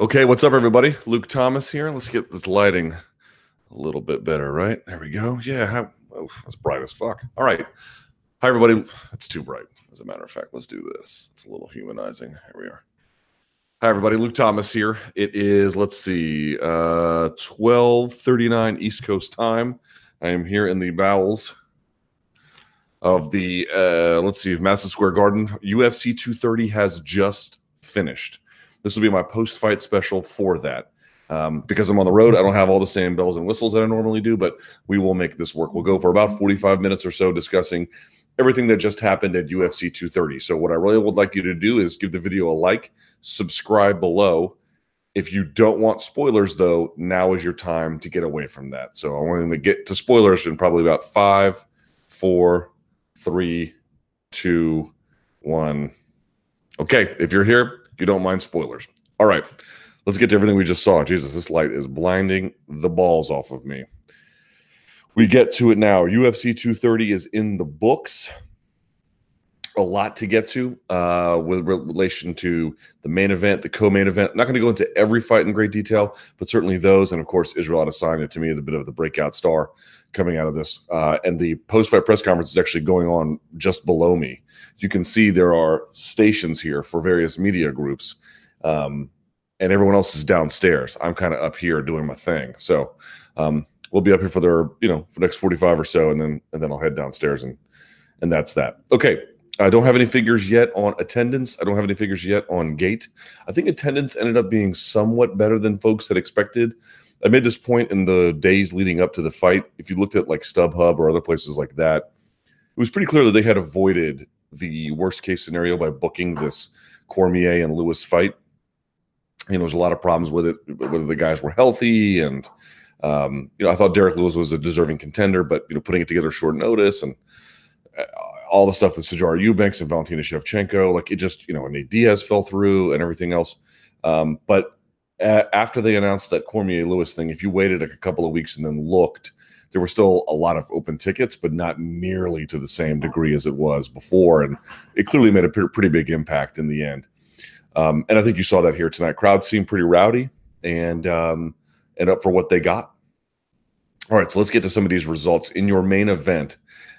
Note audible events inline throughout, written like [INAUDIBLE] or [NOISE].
Okay, what's up, everybody? Luke Thomas here. Let's get this lighting a little bit better, right? There we go. Yeah, how, oh, that's bright as fuck. All right. Hi, everybody. It's too bright. As a matter of fact, let's do this. It's a little humanizing. Here we are. Hi, everybody. Luke Thomas here. It is, let's see, uh, 1239 East Coast time. I am here in the bowels of the, uh, let's see, Madison Square Garden. UFC 230 has just finished. This will be my post fight special for that. Um, because I'm on the road, I don't have all the same bells and whistles that I normally do, but we will make this work. We'll go for about 45 minutes or so discussing everything that just happened at UFC 230. So, what I really would like you to do is give the video a like, subscribe below. If you don't want spoilers, though, now is your time to get away from that. So, I want to get to spoilers in probably about five, four, three, two, one. Okay, if you're here, you don't mind spoilers. All right, let's get to everything we just saw. Jesus, this light is blinding the balls off of me. We get to it now. UFC 230 is in the books. A lot to get to uh, with relation to the main event, the co-main event. I'm not going to go into every fight in great detail, but certainly those. And of course, Israel Adesanya to me is a bit of the breakout star coming out of this. Uh, and the post-fight press conference is actually going on just below me. You can see there are stations here for various media groups, um, and everyone else is downstairs. I'm kind of up here doing my thing. So um, we'll be up here for the you know for the next 45 or so, and then and then I'll head downstairs and and that's that. Okay. I don't have any figures yet on attendance. I don't have any figures yet on gate. I think attendance ended up being somewhat better than folks had expected. I made this point in the days leading up to the fight. If you looked at like StubHub or other places like that, it was pretty clear that they had avoided the worst case scenario by booking this Cormier and Lewis fight. You know, there's a lot of problems with it, whether the guys were healthy, and um, you know, I thought Derrick Lewis was a deserving contender, but you know, putting it together short notice and uh, all the stuff with Sijara Eubanks and Valentina Shevchenko, like it just, you know, and Diaz fell through and everything else. Um, but after they announced that Cormier Lewis thing, if you waited a couple of weeks and then looked, there were still a lot of open tickets, but not nearly to the same degree as it was before. And it clearly made a pretty big impact in the end. Um, and I think you saw that here tonight. Crowd seemed pretty rowdy and um, and up for what they got. All right, so let's get to some of these results. In your main event,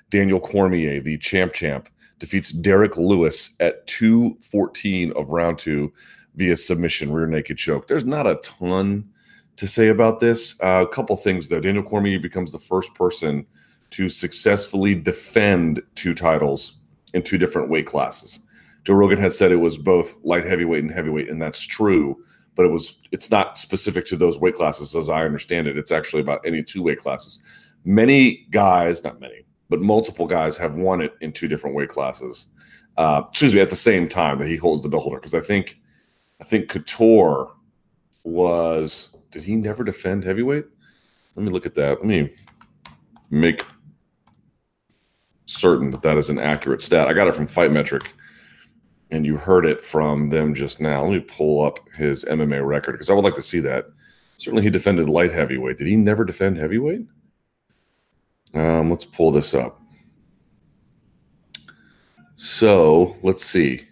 Daniel Cormier, the champ champ, defeats Derrick Lewis at 214 of round two via submission, rear naked choke. There's not a ton to say about this. Uh, a couple things though. Daniel Cormier becomes the first person to successfully defend two titles in two different weight classes. Joe Rogan had said it was both light heavyweight and heavyweight, and that's true. But it was it's not specific to those weight classes, as I understand it. It's actually about any two weight classes. Many guys, not many, but multiple guys have won it in two different weight classes. Uh, excuse me, at the same time that he holds the belt holder, because I think I think Couture was. Did he never defend heavyweight? Let me look at that. Let me make certain that that is an accurate stat. I got it from Fight Metric, and you heard it from them just now. Let me pull up his MMA record because I would like to see that. Certainly, he defended light heavyweight. Did he never defend heavyweight? Um, let's pull this up. So let's see.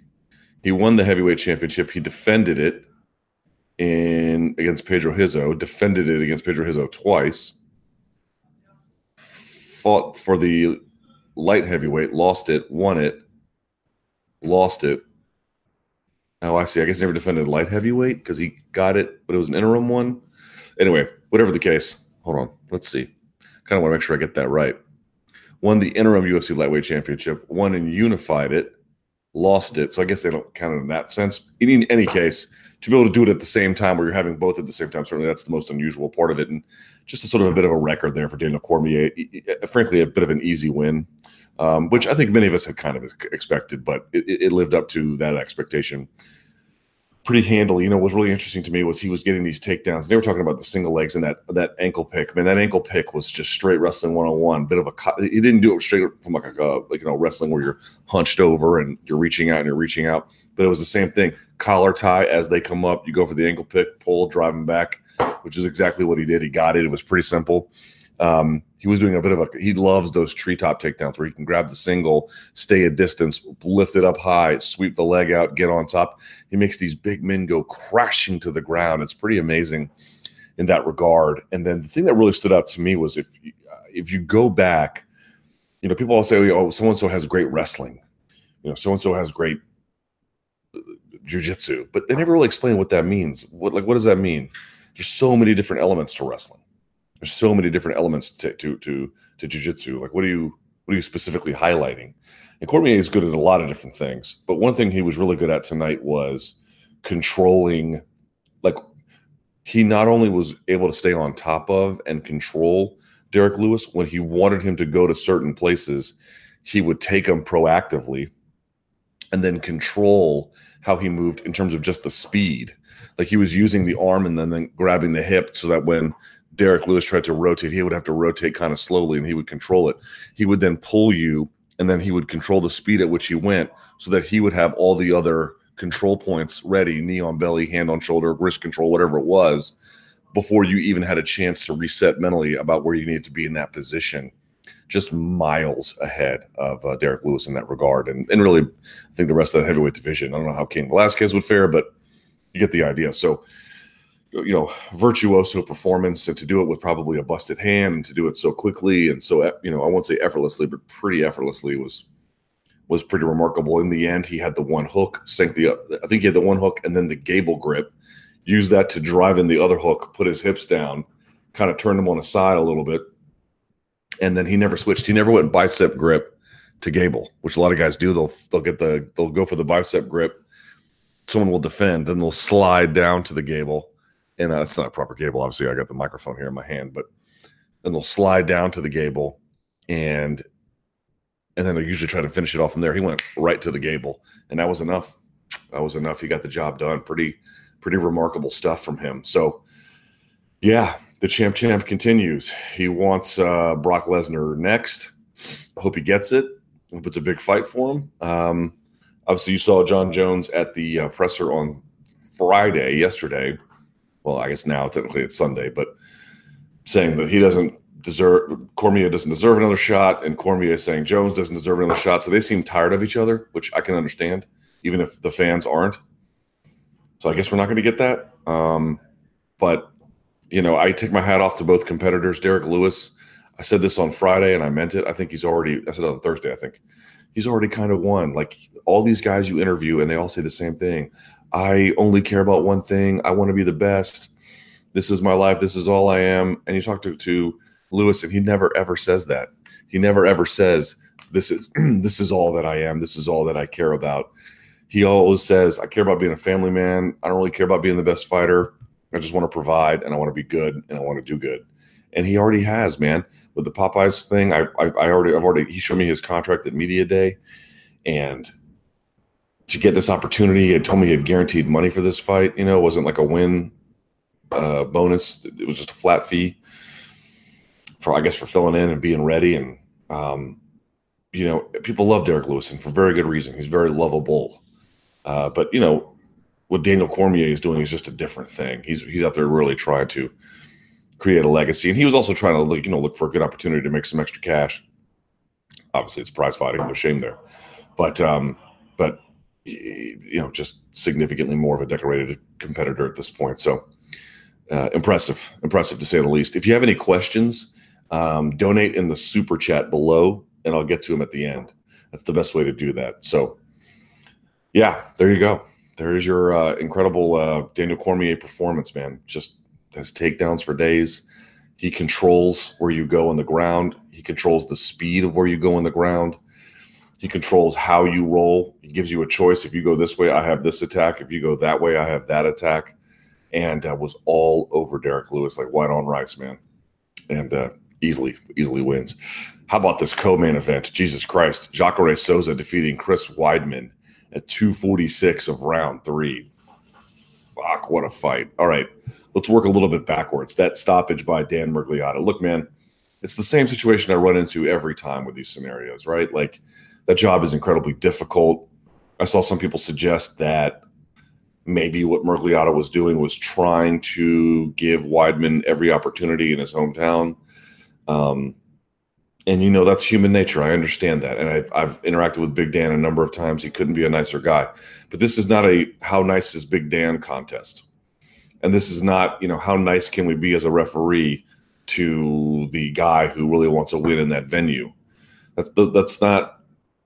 He won the heavyweight championship. He defended it in against Pedro Rizzo, defended it against Pedro Rizzo twice. Fought for the light heavyweight, lost it, won it, lost it. Oh, I see. I guess never defended light heavyweight because he got it, but it was an interim one. Anyway, whatever the case, hold on. Let's see. Kind of want to make sure I get that right. Won the interim UFC lightweight championship, won and unified it, lost it. So I guess they don't count it in that sense. In any case, to be able to do it at the same time where you're having both at the same time, certainly that's the most unusual part of it. And just a sort of a bit of a record there for Daniel Cormier. Frankly, a bit of an easy win, um, which I think many of us had kind of expected, but it, it lived up to that expectation pretty handily. You know, what was really interesting to me was he was getting these takedowns. They were talking about the single legs and that that ankle pick. Man, that ankle pick was just straight wrestling one on one. Bit of a he didn't do it straight from like a like you know wrestling where you're hunched over and you're reaching out and you're reaching out. But it was the same thing. Collar tie as they come up. You go for the ankle pick, pull, drive him back, which is exactly what he did. He got it. It was pretty simple. Um, he was doing a bit of a he loves those treetop takedowns where he can grab the single, stay a distance, lift it up high, sweep the leg out, get on top. He makes these big men go crashing to the ground. It's pretty amazing in that regard. And then the thing that really stood out to me was if if you go back, you know, people all say, "Oh, so and so has great wrestling," you know, so and so has great uh, jujitsu, but they never really explain what that means. What like what does that mean? There's so many different elements to wrestling there's so many different elements to to to, to jujitsu. Like, what are you what are you specifically highlighting? And Cormier is good at a lot of different things, but one thing he was really good at tonight was controlling. Like, he not only was able to stay on top of and control Derrick Lewis when he wanted him to go to certain places, he would take him proactively and then control how he moved in terms of just the speed. Like he was using the arm and then, then grabbing the hip so that when Derrick Lewis tried to rotate, he would have to rotate kind of slowly and he would control it. He would then pull you and then he would control the speed at which he went so that he would have all the other control points ready knee on belly, hand on shoulder, wrist control, whatever it was before you even had a chance to reset mentally about where you needed to be in that position. Just miles ahead of uh, Derrick Lewis in that regard. And, and really, I think the rest of the heavyweight division, I don't know how Cain Velasquez would fare, but you get the idea. So, you know virtuoso performance and to do it with probably a busted hand and to do it so quickly and so you know i won't say effortlessly but pretty effortlessly was was pretty remarkable. In the end he had the one hook sank the i think he had the one hook and then the gable grip used that to drive in the other hook put his hips down kind of turned him on his side a little bit and then he never switched. He never went bicep grip to gable which a lot of guys do. They'll they'll get the they'll go for the bicep grip. Someone will defend then they'll slide down to the gable and uh, it's not a proper gable. Obviously, I got the microphone here in my hand, but then they'll slide down to the gable, and and then they usually try to finish it off from there. He went right to the gable, and that was enough. That was enough. He got the job done. Pretty pretty remarkable stuff from him. So, yeah, the champ champ continues. He wants uh, Brock Lesnar next. I hope he gets it. I hope it's a big fight for him. Um, obviously, you saw Jon Jones at the uh, presser on Friday, yesterday, well, I guess now technically it's Sunday, but saying that he doesn't deserve Cormier doesn't deserve another shot, and Cormier is saying Jones doesn't deserve another shot. So they seem tired of each other, which I can understand, even if the fans aren't. So I guess we're not going to get that. Um, but you know, I take my hat off to both competitors. Derrick Lewis, I said this on Friday, and I meant it. I think he's already. I said on Thursday. I think he's already kind of won. Like all these guys you interview, and they all say the same thing. I only care about one thing. I want to be the best. This is my life. This is all I am. And you talk to, to Lewis, and he never ever says that. He never ever says, This is [CLEARS THROAT] this is all that I am. This is all that I care about. He always says, I care about being a family man. I don't really care about being the best fighter. I just want to provide and I want to be good and I want to do good. And he already has, man. With the Popeyes thing, I, I, I already, I've already, he showed me his contract at Media Day, and to get this opportunity. He had told me he had guaranteed money for this fight. You know, it wasn't like a win uh, bonus. It was just a flat fee for, I guess, for filling in and being ready. And, um, you know, people love Derrick Lewis and for very good reason. He's very lovable. Uh, but, you know, what Daniel Cormier is doing is just a different thing. He's, he's out there really trying to create a legacy. And he was also trying to look, you know, look for a good opportunity to make some extra cash. Obviously, it's prize fighting. No shame there. But, um, but you know, just significantly more of a decorated competitor at this point. So uh, impressive, impressive to say the least. If you have any questions, um, donate in the super chat below, and I'll get to them at the end. That's the best way to do that. So, yeah, there you go. There is your uh, incredible uh, Daniel Cormier performance, man. Just has takedowns for days. He controls where you go on the ground. He controls the speed of where you go on the ground. He controls how you roll. He gives you a choice. If you go this way, I have this attack. If you go that way, I have that attack. And uh, was all over Derrick Lewis like white on rice, man. And uh, easily, easily wins. How about this co-main event? Jesus Christ. Jacare Souza defeating Chris Weidman at 246 of round three. Fuck, what a fight. All right, let's work a little bit backwards. That stoppage by Dan Miragliotta. Look, man, it's the same situation I run into every time with these scenarios, right? Like – that job is incredibly difficult. I saw some people suggest that maybe what Miragliotta was doing was trying to give Weidman every opportunity in his hometown. Um, and you know that's human nature. I understand that, and I've, I've interacted with Big Dan a number of times. He couldn't be a nicer guy, but this is not a how nice is Big Dan contest, and this is not you know how nice can we be as a referee to the guy who really wants a win in that venue. That's that's not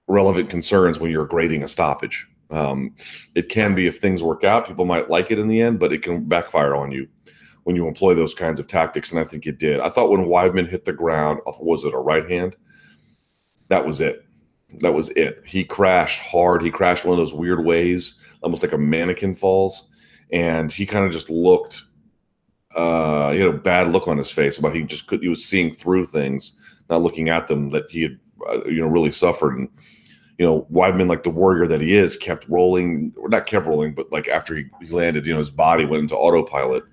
relevant concerns when you're grading a stoppage. Um, it can be if things work out, people might like it in the end, but it can backfire on you when you employ those kinds of tactics. And I think it did. I thought when Weidman hit the ground, was it a right hand? That was it. That was it. He crashed hard. He crashed one of those weird ways, almost like a mannequin falls. And he kind of just looked, uh, he had a bad look on his face about he just could, he was seeing through things, not looking at them that he had, uh, Uh, you know, really suffered. And, you know, Weidman, like the warrior that he is, kept rolling, or not kept rolling, but like after he, he landed, you know, his body went into autopilot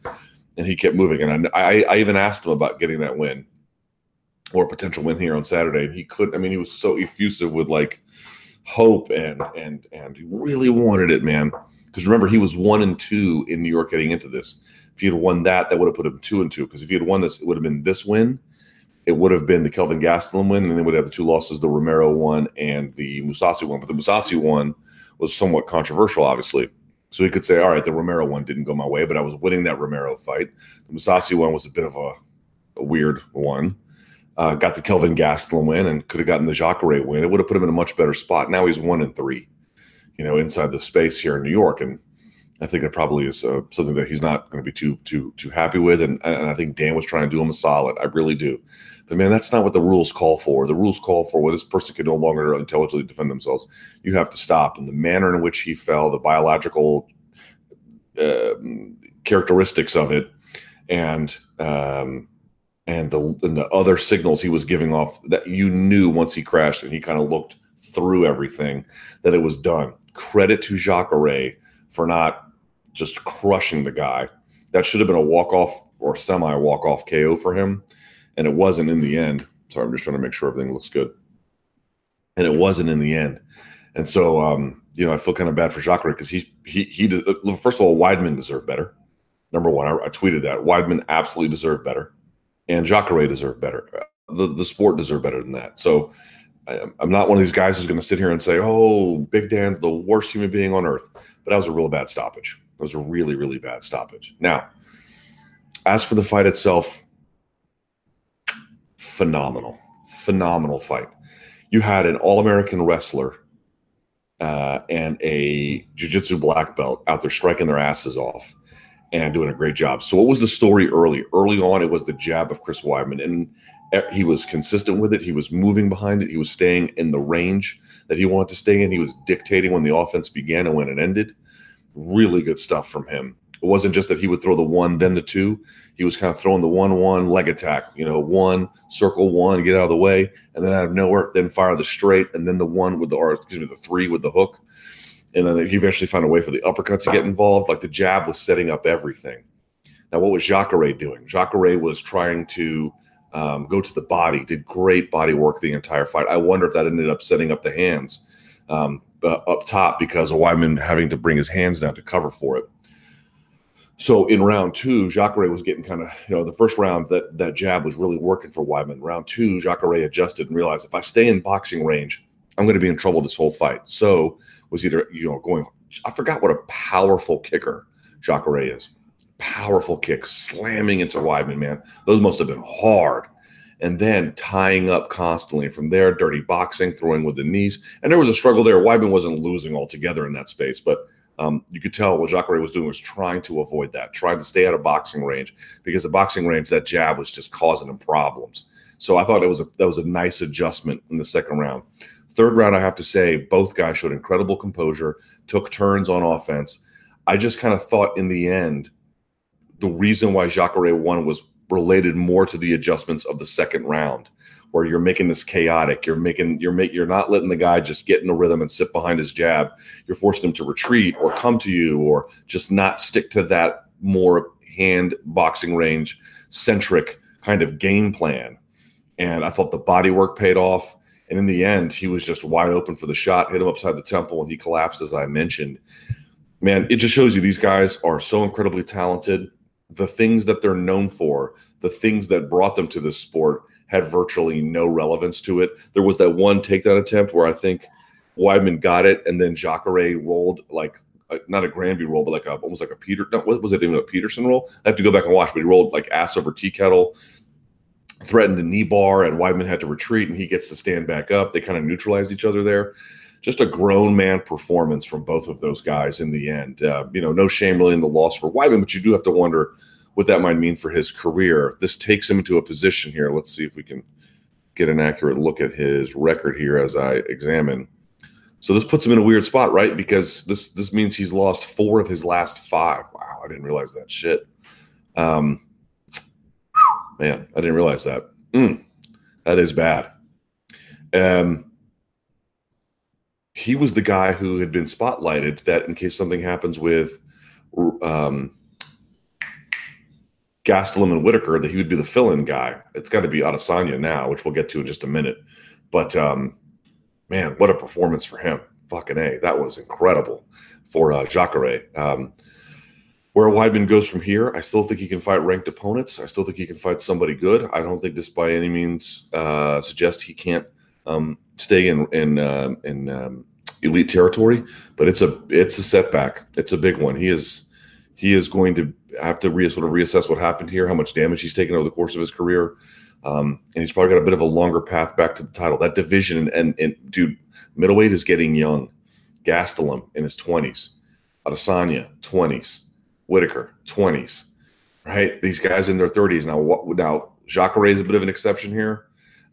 and he kept moving. And I, I, even asked him about getting that win or a potential win here on Saturday, and he couldn't. I mean, he was so effusive with like hope and and and he really wanted it, man. Because remember, he was one and two in New York heading into this. If he had won that, that would have put him two and two. Because if he had won this, it would have been this win. It would have been the Kelvin Gastelum win, and then would have the two losses: the Romero one and the Mousasi one. But the Mousasi one was somewhat controversial, obviously. So he could say, all right, the Romero one didn't go my way, but I was winning that Romero fight. The Mousasi one was a bit of a, a weird one. Uh, got the Kelvin Gastelum win and could have gotten the Jacare win. It would have put him in a much better spot. Now he's one and three, you know, inside the space here in New York, and I think it probably is uh, something that he's not going to be too too too happy with. And, and I think Dan was trying to do him a solid. I really do. But man, that's not what the rules call for. The rules call for where this person can no longer intelligently defend themselves. You have to stop. And the manner in which he fell, the biological uh, characteristics of it, and um, and the and the other signals he was giving off that you knew once he crashed and he kind of looked through everything that it was done. Credit to Jacare for not just crushing the guy. That should have been a walk off or semi walk off KO for him and it wasn't in the end. Sorry, I'm just trying to make sure everything looks good. And it wasn't in the end. And so, um, you know, I feel kind of bad for Jacare because he he he. First of all, Weidman deserved better. Number one, I, I tweeted that Weidman absolutely deserved better, and Jacare deserved better. The the sport deserved better than that. So, I, I'm not one of these guys who's going to sit here and say, "Oh, Big Dan's the worst human being on earth," but that was a real bad stoppage. That was a really really bad stoppage. Now, as for the fight itself, phenomenal, phenomenal fight. You had an All American wrestler uh, and a Jiu Jitsu black belt out there striking their asses off and doing a great job. So, what was the story early? Early on, it was the jab of Chris Weidman, and he was consistent with it. He was moving behind it. He was staying in the range that he wanted to stay in. He was dictating when the offense began and when it ended. Really good stuff from him. It wasn't just that he would throw the one, then the two. He was kind of throwing the one, one leg attack, you know, one, circle one, get out of the way, and then out of nowhere, then fire the straight, and then the one with the, or excuse me, the three with the hook. And then he eventually found a way for the uppercut to get involved. Like the jab was setting up everything. Now, what was Jacare doing? Jacare was trying to um, go to the body, did great body work the entire fight. I wonder if that ended up setting up the hands um, uh, up top because of Weidman having to bring his hands down to cover for it. So in round two, Jacare was getting kind of, you know, the first round that that jab was really working for Weidman. Round two, Jacare adjusted and realized if I stay in boxing range, I'm going to be in trouble this whole fight. So was either, you know, going, I forgot what a powerful kicker Jacare is. Powerful kick, slamming into Weidman, man. Those must have been hard. And then tying up constantly from there, dirty boxing, throwing with the knees. And there was a struggle there. Weidman wasn't losing altogether in that space, but um, you could tell what Jacare was doing was trying to avoid that, trying to stay out of boxing range because the boxing range that jab was just causing him problems. So I thought it was a that was a nice adjustment in the second round. Third round, I have to say, both guys showed incredible composure, took turns on offense. I just kind of thought in the end, the reason why Jacare won was related more to the adjustments of the second round where you're making this chaotic. You're making you're make you're not letting the guy just get in a rhythm and sit behind his jab. You're forcing him to retreat or come to you or just not stick to that more hand boxing range centric kind of game plan. And I thought the body work paid off. And in the end, he was just wide open for the shot, hit him upside the temple, and he collapsed, as I mentioned. Man, it just shows you these guys are so incredibly talented the things that they're known for, the things that brought them to this sport, had virtually no relevance to it. There was that one takedown attempt where I think Weidman got it, and then Jacare rolled like not a Granby roll, but like a almost like a Peter. No, was it even a Peterson roll? I have to go back and watch, but he rolled like ass over tea kettle, threatened a knee bar, and Weidman had to retreat, and he gets to stand back up. They kind of neutralized each other there. Just a grown man performance from both of those guys in the end. Uh, you know, no shame really in the loss for Weidman, but you do have to wonder what that might mean for his career. This takes him into a position here. Let's see if we can get an accurate look at his record here as I examine. So this puts him in a weird spot, right? Because this this means he's lost four of his last five. Wow, I didn't realize that shit. Um, man, I didn't realize that. Mm, that is bad. Um, he was the guy who had been spotlighted that in case something happens with um, Gastelum and Whittaker, that he would be the fill-in guy. It's got to be Adesanya now, which we'll get to in just a minute. But um, man, what a performance for him. Fucking A. That was incredible for uh, Jacare. Um, where Weidman goes from here, I still think he can fight ranked opponents. I still think he can fight somebody good. I don't think this by any means uh, suggests he can't um, stay in in uh, in um, elite territory. But it's a it's a setback. It's a big one. He is he is going to have to re- sort of reassess what happened here, how much damage he's taken over the course of his career. Um, and he's probably got a bit of a longer path back to the title. That division and, and, and dude, middleweight is getting young. Gastelum in his twenties, Adesanya twenties, Whittaker twenties, right? These guys in their thirties now. What now? Jacare is a bit of an exception here.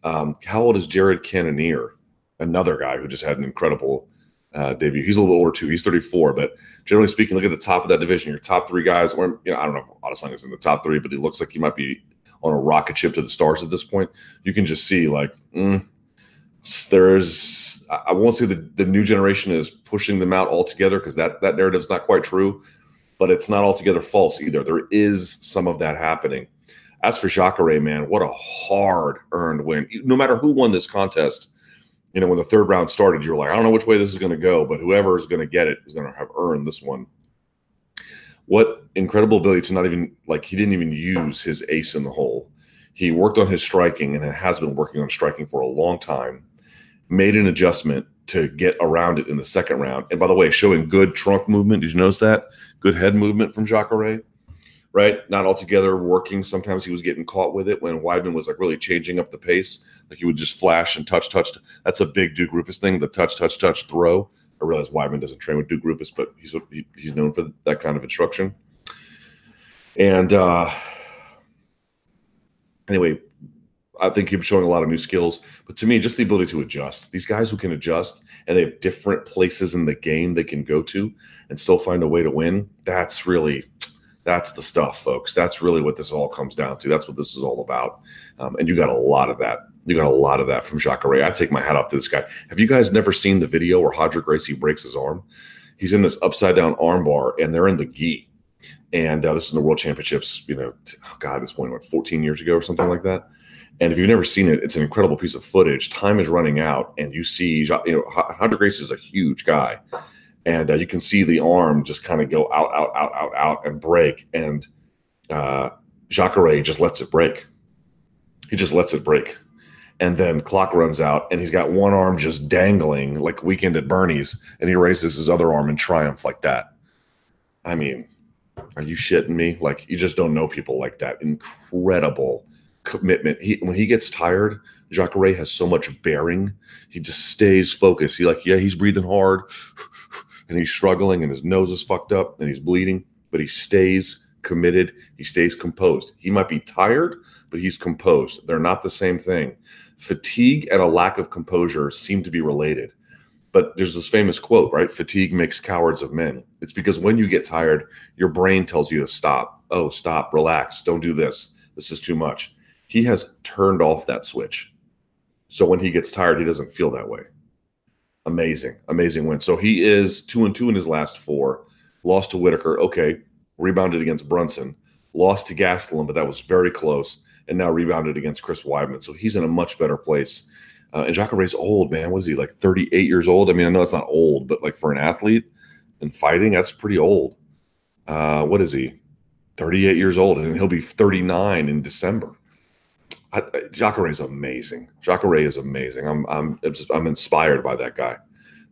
Um, how old is Jared Cannonier? Another guy who just had an incredible uh, debut. He's a little older too. He's 34, but generally speaking, look at the top of that division. Your top three guys, or you know, I don't know if Adesanya's in the top three, but he looks like he might be on a rocket ship to the stars at this point. You can just see like mm, there's I won't say the, the new generation is pushing them out altogether because that that narrative's not quite true, but it's not altogether false either. There is some of that happening. As for Jacare, man, what a hard earned win. No matter who won this contest, you know, when the third round started, you were like, I don't know which way this is going to go, but whoever is going to get it is going to have earned this one what incredible ability to not even like he didn't even use his ace in the hole. He worked on his striking and has been working on striking for a long time. Made an adjustment to get around it in the second round. And by the way, showing good trunk movement. Did you notice that? Good head movement from Jacare, right? Not altogether working. Sometimes he was getting caught with it when Weidman was like really changing up the pace. Like he would just flash and touch, touch. That's a big Duke Roufus thing, the touch, touch, touch throw. I realize Weidman doesn't train with Duke Roufus, but he's he, he's known for that kind of instruction. And uh, anyway, I think he's showing a lot of new skills. But to me, just the ability to adjust. These guys who can adjust and they have different places in the game they can go to and still find a way to win. That's really that's the stuff, folks. That's really what this all comes down to. That's what this is all about. Um, and you got a lot of that you got a lot of that from Jacare. I take my hat off to this guy. Have you guys never seen the video where Roger Gracie breaks his arm? He's in this upside down armbar, and they're in the gi. And uh, this is in the World Championships. You know, oh God, this point what 14 years ago or something like that. And if you've never seen it, it's an incredible piece of footage. Time is running out, and you see, you know, Roger Gracie is a huge guy, and uh, you can see the arm just kind of go out, out, out, out, out, and break. And uh, Jacare just lets it break. He just lets it break. And then clock runs out and he's got one arm just dangling like weekend at bernie's and he raises his other arm in triumph like that. I mean are you shitting me? Like you just don't know people like that. Incredible commitment. He when he gets tired jacare has so much bearing. He just stays focused. He like yeah he's breathing hard and he's struggling and his nose is fucked up and he's bleeding but he stays committed he stays composed he might be tired but he's composed they're not the same thing fatigue and a lack of composure seem to be related. But there's this famous quote, right? Fatigue makes cowards of men. It's because when you get tired, your brain tells you to stop. Oh, stop, relax, don't do this. This is too much. He has turned off that switch. So when he gets tired, he doesn't feel that way. Amazing, amazing win. So he is two and two in his last four. Lost to Whittaker. Okay. Rebounded against Brunson. Lost to Gastelum, but that was very close and now rebounded against Chris Weidman. So he's in a much better place. Uh, and Jacare's old, man. Was he like 38 years old? I mean, I know it's not old, but like for an athlete and fighting, that's pretty old. Uh, what is he? 38 years old, and he'll be 39 in December. Jacare is amazing. Jacare is amazing. I'm I'm I'm inspired by that guy.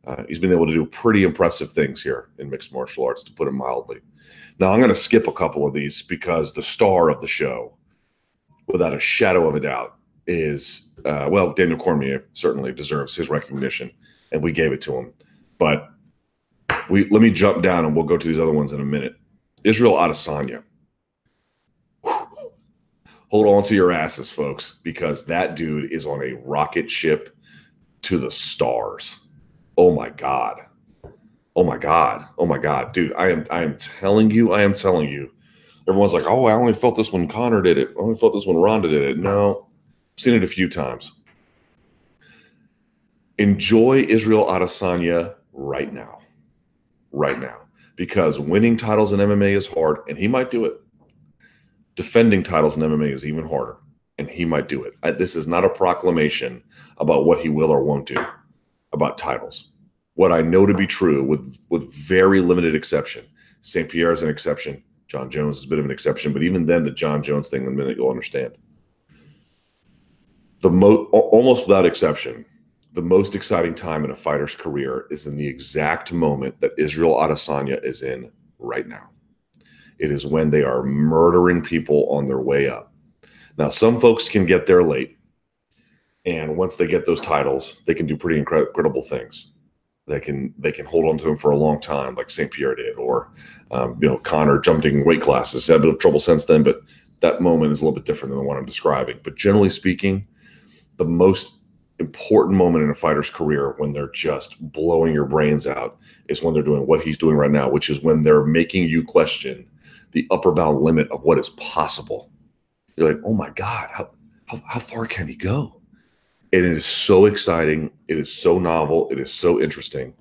Uh, he's been able to do pretty impressive things here in mixed martial arts, to put it mildly. Now I'm going to skip a couple of these because the star of the show, without a shadow of a doubt, is uh, well Daniel Cormier certainly deserves his recognition, and we gave it to him. But we let me jump down and we'll go to these other ones in a minute. Israel Adesanya. Hold on to your asses, folks, because that dude is on a rocket ship to the stars. Oh my god. Oh my god. Oh my god, dude! I am I am telling you, I am telling you. Everyone's like, "Oh, I only felt this when Conor did it. I only felt this when Ronda did it." No, I've seen it a few times. Enjoy Israel Adesanya right now right now because winning titles in MMA is hard and he might do it. Defending titles in MMA is even harder and he might do it. I, this is not a proclamation about what he will or won't do about titles. What I know to be true with with very limited exception. St. Pierre is an exception. Jon Jones is a bit of an exception, but even then the Jon Jones thing in a minute you'll understand. The mo- almost without exception, the most exciting time in a fighter's career is in the exact moment that Israel Adesanya is in right now. It is when they are murdering people on their way up. Now, some folks can get there late, and once they get those titles, they can do pretty incredible things. They can they can hold on to them for a long time, like Saint Pierre did, or um, you know Conor jumping weight classes. Had a bit of trouble since then, but that moment is a little bit different than the one I'm describing. But generally speaking, the most important moment in a fighter's career when they're just blowing your brains out is when they're doing what he's doing right now, which is when they're making you question the upper bound limit of what is possible. You're like, oh my God, how, how, how far can he go? And it is so exciting. It is so novel. It is so interesting.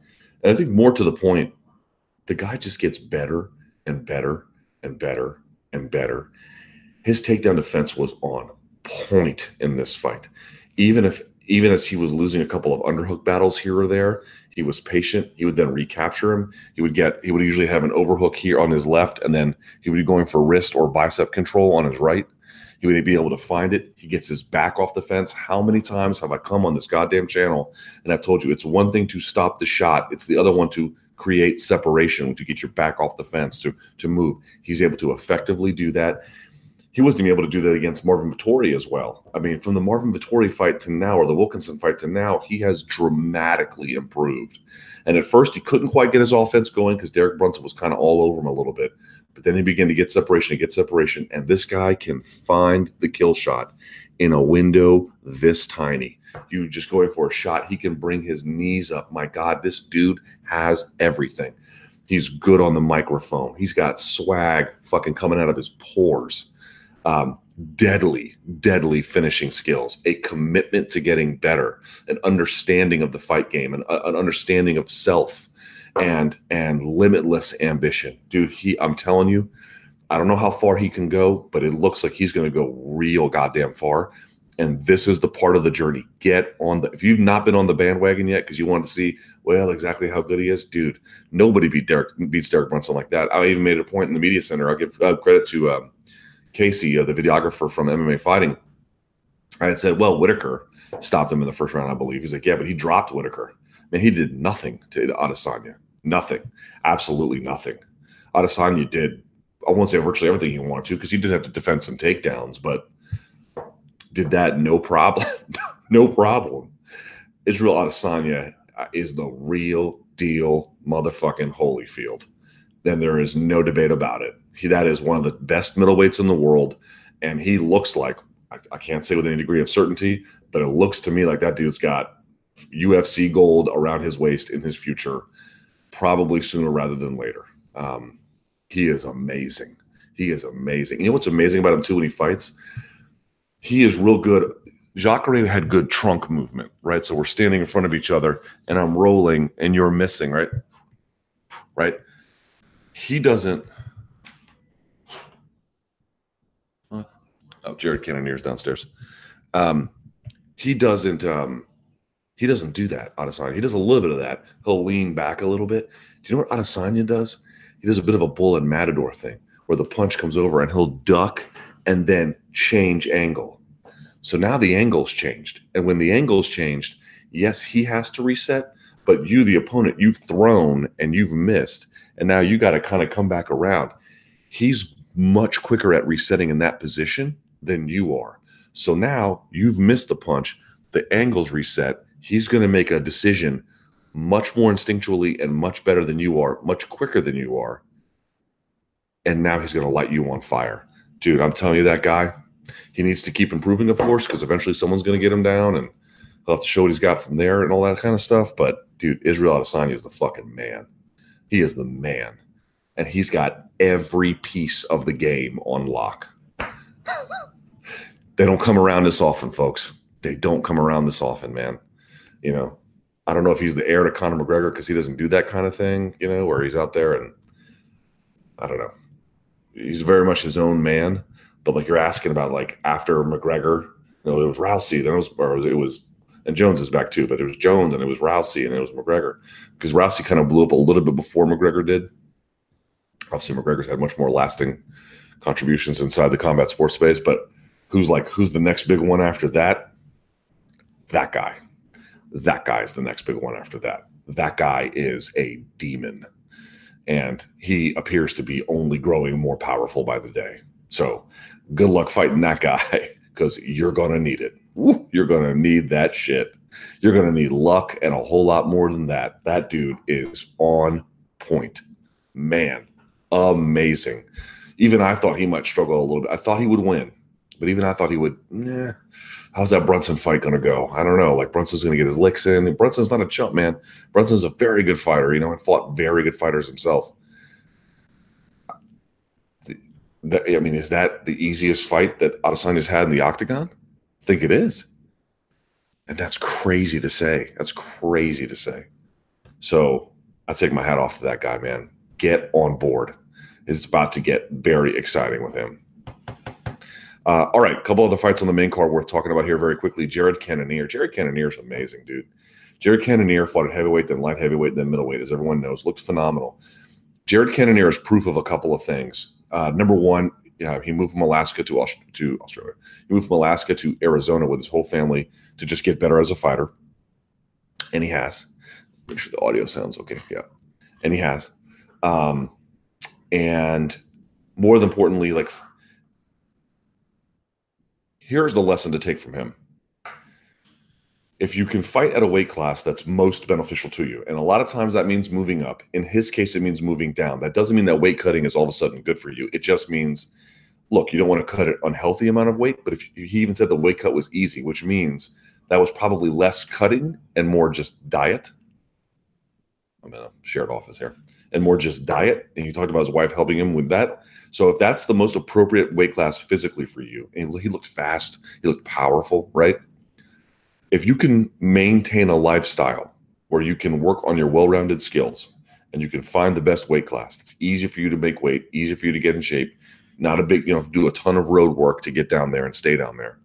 And I think more to the point, the guy just gets better and better and better and better. His takedown defense was on point in this fight. Even if even as he was losing a couple of underhook battles here or there, he was patient. He would then recapture him. He would get he would usually have an overhook here on his left, and then he would be going for wrist or bicep control on his right. He would be able to find it. He gets his back off the fence. How many times have I come on this goddamn channel and I've told you it's one thing to stop the shot, it's the other one to create separation to get your back off the fence to to move. He's able to effectively do that he wasn't even able to do that against Marvin Vettori as well. I mean, from the Marvin Vettori fight to now, or the Wilkinson fight to now, he has dramatically improved. And at first, he couldn't quite get his offense going because Derek Brunson was kind of all over him a little bit. But then he began to get separation, to get separation, and this guy can find the kill shot in a window this tiny. You just going for a shot, he can bring his knees up. My God, this dude has everything. He's good on the microphone. He's got swag fucking coming out of his pores um, deadly, deadly finishing skills, a commitment to getting better, an understanding of the fight game, an, an understanding of self, and and limitless ambition. Dude, he, I'm telling you, I don't know how far he can go, but it looks like he's going to go real goddamn far. And this is the part of the journey. Get on the. If you've not been on the bandwagon yet because you want to see, well, exactly how good he is, dude. Nobody beat Derek beats Derek Brunson like that. I even made a point in the media center. I'll give uh, credit to um, Casey, uh, the videographer from MMA Fighting, I had said, well, Whittaker stopped him in the first round, I believe. He's like, yeah, but he dropped Whittaker. Man, he did nothing to Adesanya. Nothing. Absolutely nothing. Adesanya did, I won't say virtually everything he wanted to because he did have to defend some takedowns, but did that no problem. [LAUGHS] no problem. Israel Adesanya uh, is the real deal motherfucking Holyfield. Then there is no debate about it. He that is one of the best middleweights in the world, and he looks like I, I can't say with any degree of certainty, but it looks to me like that dude's got UFC gold around his waist in his future, probably sooner rather than later. Um, he is amazing. He is amazing. You know what's amazing about him too when he fights? He is real good. Jacare had good trunk movement, right? So we're standing in front of each other, and I'm rolling, and you're missing, right? Right. He doesn't Oh, Jared Cannonier's downstairs. Um, he doesn't. Um, he doesn't do that. Adesanya. He does a little bit of that. He'll lean back a little bit. Do you know what Adesanya does? He does a bit of a bull and matador thing, where where the punch comes over and he'll duck and then change angle. So now the angle's changed. And when the angle's changed, yes, he has to reset, but you, the opponent, you've thrown and you've missed. And now you got to kind of come back around. He's much quicker at resetting in that position than you are. So now you've missed the punch, the angle's reset. He's going to make a decision much more instinctually and much better than you are, much quicker than you are. And now he's going to light you on fire. Dude, I'm telling you, that guy, he needs to keep improving, of course, because eventually someone's going to get him down and he'll have to show what he's got from there and all that kind of stuff. But, dude, Israel Adesanya is the fucking man. He is the man. And he's got every piece of the game on lock. [LAUGHS] they don't come around this often, folks. They don't come around this often, man. You know, I don't know if he's the heir to Conor McGregor because he doesn't do that kind of thing, you know, where he's out there and I don't know. He's very much his own man. But like you're asking about, like after McGregor, you know, it was Rousey, then it was, or it was, and Jones is back too, but it was Jones and it was Rousey and it was McGregor because Rousey kind of blew up a little bit before McGregor did. Obviously, McGregor's had much more lasting contributions inside the combat sports space, but who's like, who's the next big one after that? That guy that guy is the next big one after that. That guy is a demon. And he appears to be only growing more powerful by the day. So good luck fighting that guy [LAUGHS] because you're going to need it. You're going to need that shit. You're going to need luck and a whole lot more than that. That dude is on point. Man, amazing. Even I thought he might struggle a little bit. I thought he would win, but even I thought he would. Nah, how's that Brunson fight going to go? I don't know. Like Brunson's going to get his licks in. Brunson's not a chump, man. Brunson's a very good fighter, you know, and fought very good fighters himself. I mean, is that the easiest fight that Adesanya's had in the octagon? Think it is. And that's crazy to say. That's crazy to say. So I take my hat off to that guy, man. Get on board. It's about to get very exciting with him. Uh, all right, a couple other fights on the main card worth talking about here very quickly. Jared Cannonier. Jared Cannonier is amazing, dude. Jared Cannonier fought at heavyweight, then light heavyweight, then middleweight, as everyone knows. Looked phenomenal. Jared Cannonier is proof of a couple of things. Uh, number one, yeah, he moved from Alaska to to Australia. He moved from Alaska to Arizona with his whole family to just get better as a fighter, and he has. Make sure the audio sounds okay. Yeah, and he has. Um, and more than importantly, like here's the lesson to take from him. If you can fight at a weight class that's most beneficial to you, and a lot of times that means moving up. In his case, it means moving down. That doesn't mean that weight cutting is all of a sudden good for you. It just means, look, you don't want to cut an unhealthy amount of weight. But if he even said the weight cut was easy, which means that was probably less cutting and more just diet. I'm in a shared office here and more just diet. And he talked about his wife helping him with that. So if that's the most appropriate weight class physically for you, and he looked fast, he looked powerful, right? If you can maintain a lifestyle where you can work on your well-rounded skills and you can find the best weight class, it's easy for you to make weight, easy for you to get in shape, not a big, you know, do a ton of road work to get down there and stay down there.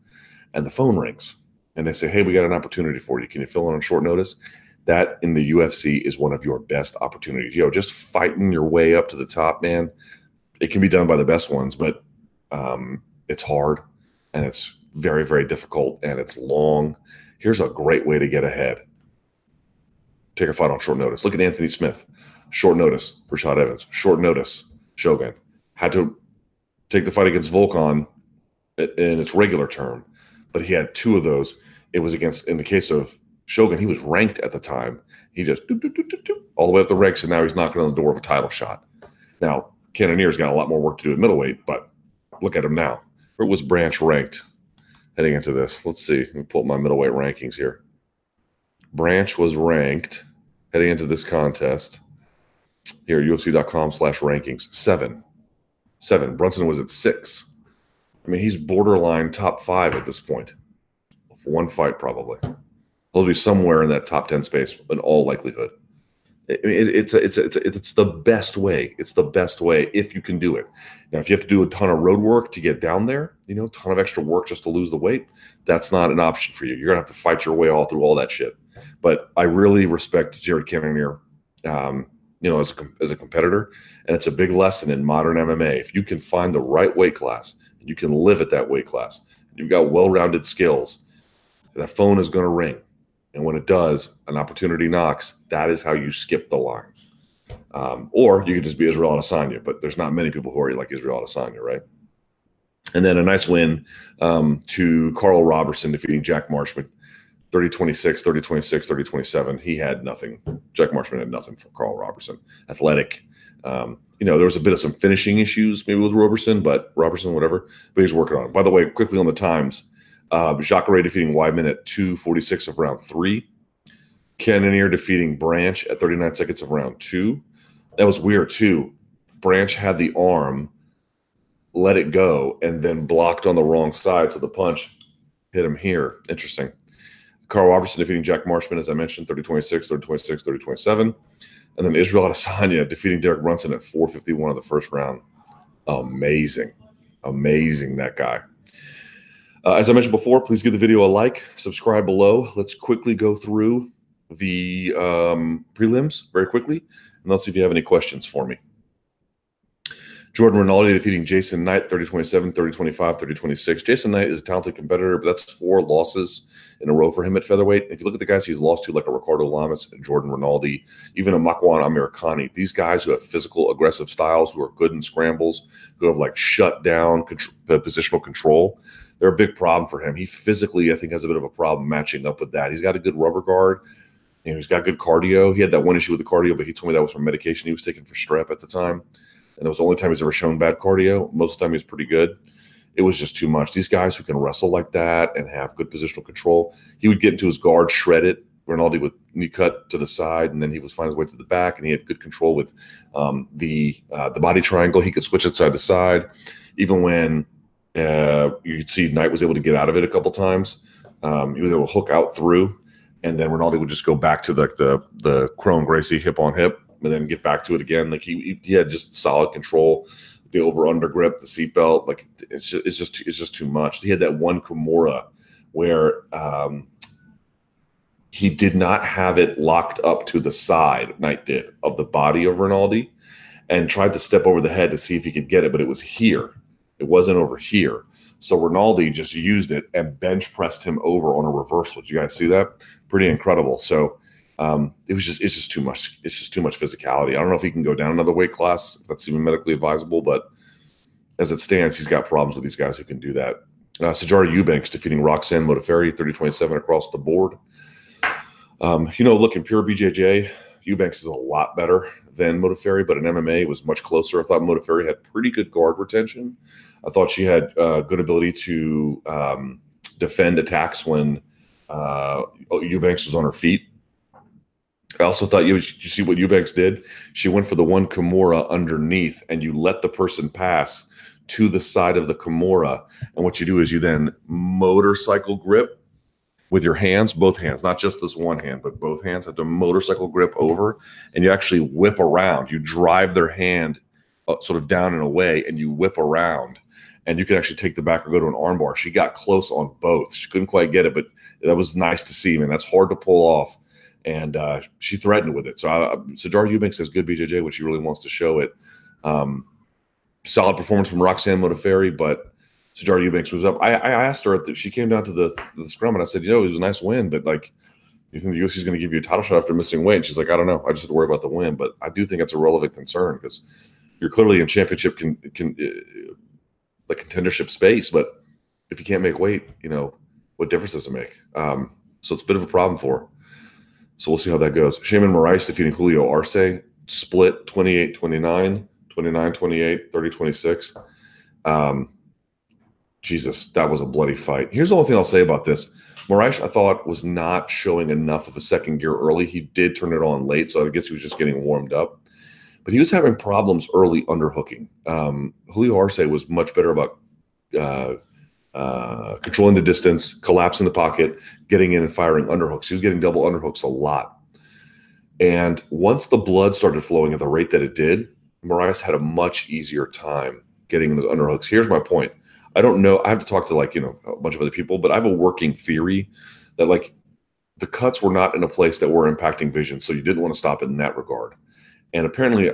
And the phone rings and they say, Hey, we got an opportunity for you. Can you fill in on short notice? that in the UFC is one of your best opportunities. You know, just fighting your way up to the top, man. It can be done by the best ones, but um, it's hard and it's very, very difficult and it's long. Here's a great way to get ahead. Take a fight on short notice. Look at Anthony Smith. Short notice. Rashad Evans. Short notice. Shogun had to take the fight against Volkan in its regular term, but he had two of those. It was against, in the case of Shogun, he was ranked at the time. He just doop, doop, doop, all the way up the ranks, and now he's knocking on the door of a title shot. Now, Cannonier's got a lot more work to do at middleweight, but look at him now. Where was Branch ranked heading into this? Let's see. Let me pull up my middleweight rankings here. Branch was ranked heading into this contest. Here, UFC.com slash rankings. Seven. Seven. Brunson was at six. I mean, he's borderline top five at this point. One fight, probably he'll be somewhere in that top 10 space in all likelihood. It, it's, a, it's, a, it's, a, it's the best way. It's the best way if you can do it. Now, if you have to do a ton of road work to get down there, you know, a ton of extra work just to lose the weight, that's not an option for you. You're going to have to fight your way all through all that shit. But I really respect Jared Cannonier. Um, you know, as a as a competitor, and it's a big lesson in modern MMA. If you can find the right weight class, and you can live at that weight class, you've got well-rounded skills, that phone is going to ring, and when it does, an opportunity knocks. That is how you skip the line. Um, or you could just be Israel Adesanya, but there's not many people who are like Israel Adesanya, right? And then a nice win um, to Karl Roberson defeating Jack Marshman. 30 26, 30 26, 30 27. He had nothing. Jack Marshman had nothing for Karl Roberson. Athletic. Um, you know, there was a bit of some finishing issues maybe with Roberson, but Roberson, whatever, but he's working on it. By the way, quickly on the times, uh, defeating Weidman at 246 of round three. Cannonier defeating Branch at 39 seconds of round two. That was weird too. Branch had the arm, let it go, and then blocked on the wrong side. So the punch hit him here. Interesting. Karl Roberson defeating Jack Marshman, as I mentioned, 30 26, 30 26, 30 27. And then Israel Adesanya defeating Derek Brunson at 451 of the first round. Amazing. Amazing, that guy. Uh, as I mentioned before, please give the video a like, subscribe below. Let's quickly go through the um, prelims very quickly, and let's see if you have any questions for me. Jordan Rinaldi defeating Jason Knight 30 27, 30 25, 30 26. Jason Knight is a talented competitor, but that's four losses in a row for him at featherweight. If you look at the guys he's lost to, like a Ricardo Lamas, and Jordan Rinaldi, even a Makwan Amirkhani, these guys who have physical, aggressive styles, who are good in scrambles, who have like shut down uh, positional control, they're a big problem for him. He physically, I think, has a bit of a problem matching up with that. He's got a good rubber guard. You know, he's got good cardio. He had that one issue with the cardio, but he told me that was from medication he was taking for strep at the time and it was the only time he's ever shown bad cardio. Most of the time he's pretty good. It was just too much. These guys who can wrestle like that and have good positional control, he would get into his guard, shred it. Rinaldi would knee cut to the side, and then he was find his way to the back, and he had good control with um, the uh, the body triangle. He could switch it side to side, even when uh, you could see Knight was able to get out of it a couple times. Um, he was able to hook out through, and then Rinaldi would just go back to like the the Kron Gracie hip on hip, and then get back to it again. Like he he had just solid control, the over under grip, the seatbelt. Like it's just it's just it's just too much. He had that one Kimura where um, he did not have it locked up to the side. Knight did of the body of Rinaldi, and tried to step over the head to see if he could get it, but it was here. It wasn't over here. So Rinaldi just used it and bench pressed him over on a reversal. Did you guys see that? Pretty incredible. So um, it was just it's just too much. It's just too much physicality. I don't know if he can go down another weight class if that's even medically advisable, but as it stands, he's got problems with these guys who can do that. Uh, Sijara Eubanks defeating Roxanne Modafferi 30-27 across the board. Um, you know, look in pure BJJ, Eubanks is a lot better than Modafferi, but in MMA it was much closer. I thought Modafferi had pretty good guard retention. I thought she had uh, good ability to um, defend attacks when uh, Eubanks was on her feet. I also thought you you see what Eubanks did. She went for the one Kimura underneath, and you let the person pass to the side of the Kimura. And what you do is you then motorcycle grip with your hands, both hands, not just this one hand, but both hands have to motorcycle grip over, and you actually whip around. You drive their hand uh, sort of down and away, and you whip around. And you can actually take the back or go to an armbar. She got close on both. She couldn't quite get it, but that was nice to see, man. That's hard to pull off and uh, she threatened with it. So, I, so Dar Eubanks has good BJJ when she really wants to show it. Um, solid performance from Roxanne Modafferi, but Sijara Eubanks was up. I, I asked her that she came down to the, the scrum, and I said, you know, it was a nice win, but like, you think the UFC is going to give you a title shot after missing weight? And she's like, I don't know. I just have to worry about the win, but I do think it's a relevant concern because you're clearly in championship can can uh, the contendership space, but if you can't make weight, you know, what difference does it make? Um, so it's a bit of a problem for. So we'll see how that goes. Sheymon Moraes defeating Julio Arce, split 28 29, 29 28, 30 26. Um, Jesus, that was a bloody fight. Here's the only thing I'll say about this. Moraes, I thought, was not showing enough of a second gear early. He did turn it on late, so I guess he was just getting warmed up. But he was having problems early underhooking. Um, Julio Arce was much better about uh, uh, controlling the distance, collapsing the pocket, getting in and firing underhooks. He was getting double underhooks a lot. And once the blood started flowing at the rate that it did, Moraes had a much easier time getting those underhooks. Here's my point. I don't know. I have to talk to like, you know, a bunch of other people, but I have a working theory that like the cuts were not in a place that were impacting vision. So you didn't want to stop it in that regard. And apparently,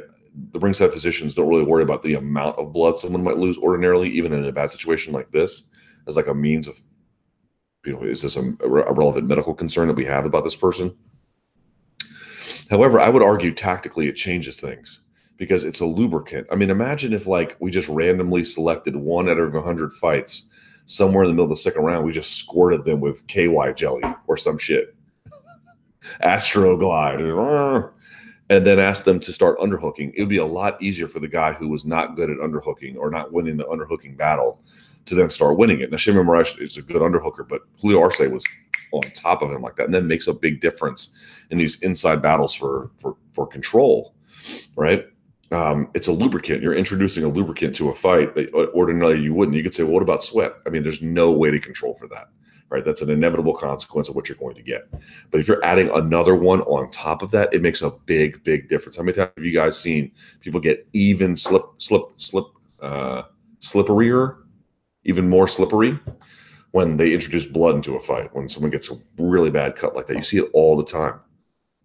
the ringside physicians don't really worry about the amount of blood someone might lose ordinarily, even in a bad situation like this, as like a means of, you know, is this a, a relevant medical concern that we have about this person? However, I would argue tactically it changes things because it's a lubricant. I mean, imagine if like we just randomly selected one out of a hundred fights somewhere in the middle of the second round, we just squirted them with KY jelly or some shit, [LAUGHS] Astroglide, and then ask them to start underhooking. It would be a lot easier for the guy who was not good at underhooking or not winning the underhooking battle to then start winning it. Now, Sheymon Moraes is a good underhooker, but Julio Arce was on top of him like that, and then makes a big difference in these inside battles for for for control, right? Um, it's a lubricant. You're introducing a lubricant to a fight that ordinarily you wouldn't. You could say, well, what about sweat? I mean, there's no way to control for that, right? That's an inevitable consequence of what you're going to get. But if you're adding another one on top of that, it makes a big, big difference. How many times have you guys seen people get even slip, slip, slip, uh, slipperier, even more slippery when they introduce blood into a fight? When someone gets a really bad cut like that, you see it all the time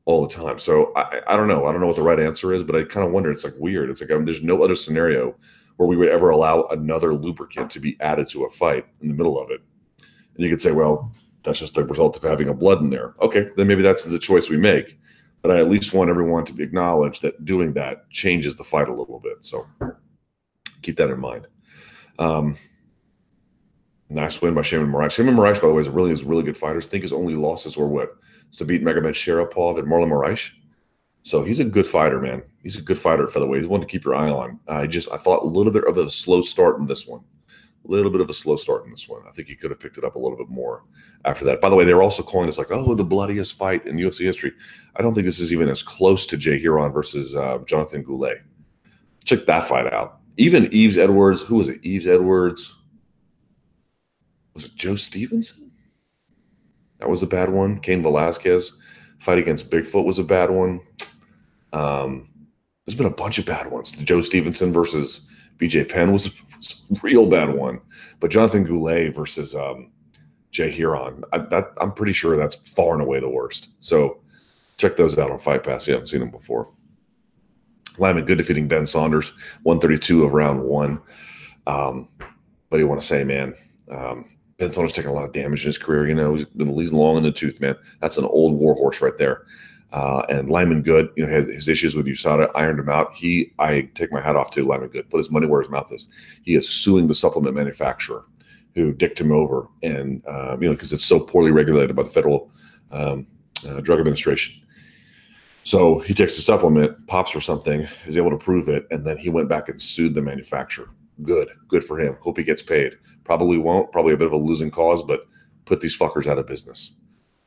all the time. So I, I don't know. I don't know what the right answer is, but I kind of wonder. It's like weird. It's like I mean, there's no other scenario where we would ever allow another lubricant to be added to a fight in the middle of it. And you could say, well, that's just the result of having a blood in there. Okay, then maybe that's the choice we make. But I at least want everyone to acknowledge that doing that changes the fight a little bit. So keep that in mind. Um, nice win by Sheymon Moraes. Sheymon Moraes, by the way, is really is really good fighter. I think his only losses were what to beat Magomedsharipov and Marlon Moraes. So he's a good fighter, man. He's a good fighter at featherweight. He's one to keep your eye on. I just I thought a little bit of a slow start in this one. A little bit of a slow start in this one. I think he could have picked it up a little bit more after that. By the way, they were also calling this like, oh, the bloodiest fight in UFC history. I don't think this is even as close to Jay Hieron versus uh, Jonathan Goulet. Check that fight out. Even Yves Edwards, who was it? Yves Edwards. Was it Joe Stevenson? That was a bad one. Cain Velasquez fight against Bigfoot was a bad one. Um, there's been a bunch of bad ones. The Joe Stevenson versus BJ Penn was, was a real bad one. But Jonathan Goulet versus um, Jay Hieron, I, that, I'm pretty sure that's far and away the worst. So check those out on Fight Pass. If you haven't seen them before. Lyman Good defeating Ben Saunders, 132 of round one. Um, what do you want to say, man? Um, Ben Saunders taking a lot of damage in his career. You know, he's been he's long in the tooth, man. That's an old war horse right there. Uh, and Lyman Good, you know, had his issues with USADA, ironed him out. He, I take my hat off to Lyman Good. Put his money where his mouth is. He is suing the supplement manufacturer who dicked him over, and uh, you know, because it's so poorly regulated by the Federal um, uh, Drug Administration. So he takes the supplement, pops for something, is able to prove it, and then he went back and sued the manufacturer. Good, good for him. Hope he gets paid. Probably won't. Probably a bit of a losing cause, but put these fuckers out of business.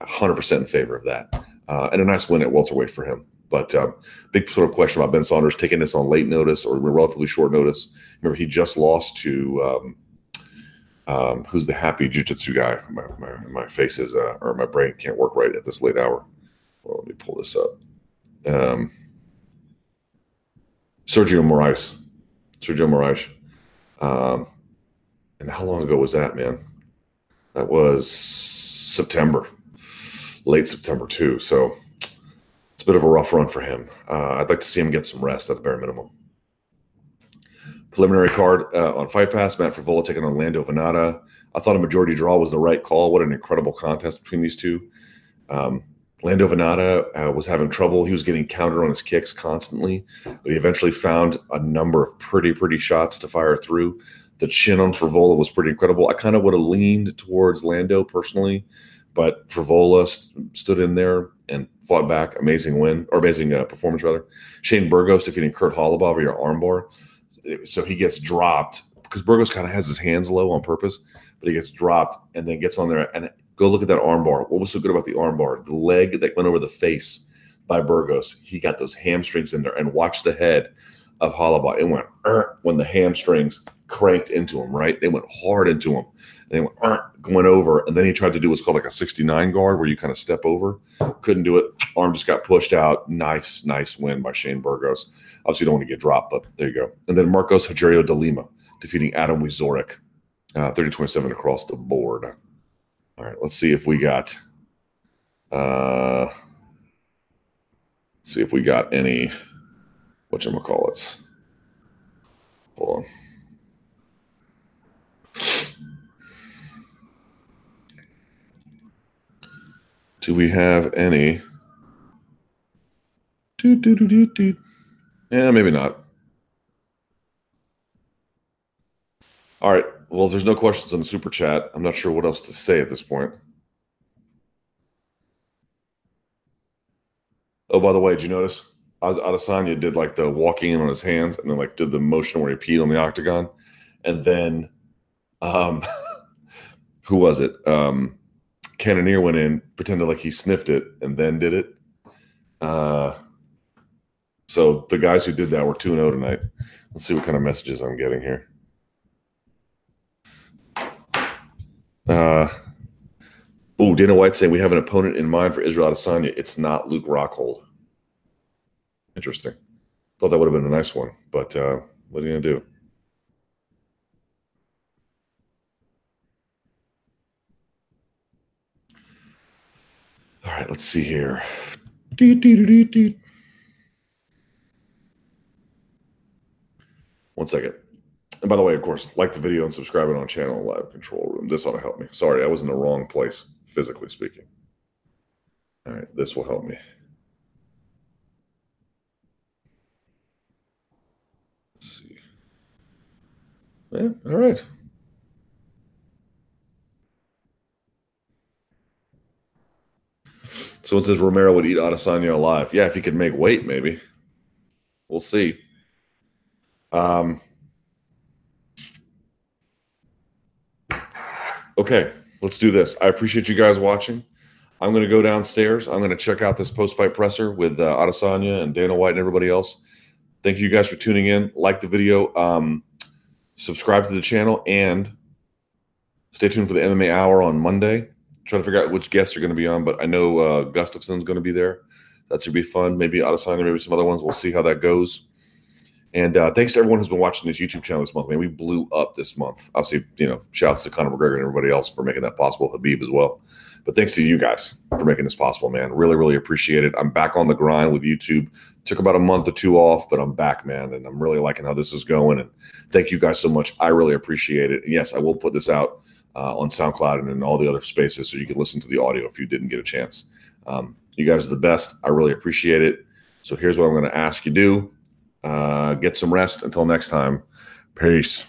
100% in favor of that. Uh, and a nice win at welterweight for him. But um, big sort of question about Ben Saunders taking this on late notice or relatively short notice. Remember, he just lost to um, um, who's the happy jiu-jitsu guy. My, my, my face is uh, or my brain can't work right at this late hour. Well, let me pull this up. Um, Sergio Moraes. Sergio Moraes. Um, and how long ago was that, man? That was September, late September too. So it's a bit of a rough run for him. Uh, I'd like to see him get some rest at the bare minimum. Preliminary card uh, on Fight Pass: Matt Frevola taking on Lando Vannata. I thought a majority draw was the right call. What an incredible contest between these two. Um, Lando Vannata uh, was having trouble. He was getting countered on his kicks constantly, but he eventually found a number of pretty, pretty shots to fire through. The chin on Frevola was pretty incredible. I kind of would have leaned towards Lando personally, but Frevola st- stood in there and fought back. Amazing win, or amazing uh, performance, rather. Shane Burgos defeating Kurt Holobaugh via armbar. So he gets dropped because Burgos kind of has his hands low on purpose, but he gets dropped and then gets on there. And go look at that armbar. What was so good about the armbar? The leg that went over the face by Burgos. He got those hamstrings in there and watch the head of Holobaugh. It went er, when the hamstrings cranked into him, right? They went hard into him. And they went er, going over. And then he tried to do what's called like a 69 guard where you kind of step over. Couldn't do it. Arm just got pushed out. Nice, nice win by Shane Burgos. Obviously, don't want to get dropped, but there you go. And then Marcos Rogerio de Lima defeating Adam Wieczorek, uh, 30 27 across the board. All right, let's see if we got. Uh, see if we got any what you call it. Hold on. Do we have any? Do, do, do, do, do. Yeah, maybe not. All right. Well, if there's no questions on the super chat. I'm not sure what else to say at this point. Oh, by the way, did you notice Adesanya did like the walking in on his hands and then like did the motion where he peed on the octagon, and then, um, [LAUGHS] who was it? Um, Cannonier went in, pretended like he sniffed it, and then did it. Uh, so the guys who did that were 2 0 tonight. Let's see what kind of messages I'm getting here. Uh, oh, Dana White saying we have an opponent in mind for Israel Adesanya. It's not Luke Rockhold. Interesting. Thought that would have been a nice one, but uh, what are you gonna do? All right, let's see here. One second. And by the way, of course, like the video and subscribe on channel Live Control Room. This ought to help me. Sorry, I was in the wrong place, physically speaking. All right, this will help me. Let's see. Yeah, all right. So it says Romero would eat Adesanya alive. Yeah, if he could make weight, maybe. We'll see. Um, Okay, let's do this. I appreciate you guys watching. I'm going to go downstairs. I'm going to check out this post fight presser with uh, Adesanya and Dana White and everybody else. Thank you guys for tuning in. Like the video, um, subscribe to the channel, and stay tuned for the MMA Hour on Monday. Trying to figure out which guests are going to be on, but I know uh, Gustafsson's going to be there. That should be fun. Maybe Adesanya, maybe some other ones. We'll see how that goes. And uh, thanks to everyone who's been watching this YouTube channel this month. Man, we blew up this month. Obviously, you know, shouts to Conor McGregor and everybody else for making that possible. Khabib as well. But thanks to you guys for making this possible, man. Really, really appreciate it. I'm back on the grind with YouTube. Took about a month or two off, but I'm back, man. And I'm really liking how this is going. And thank you guys so much. I really appreciate it. And yes, I will put this out uh, on SoundCloud and in all the other spaces so you can listen to the audio if you didn't get a chance. Um, you guys are the best. I really appreciate it. So here's what I'm going to ask you do uh, get some rest. Until next time, peace.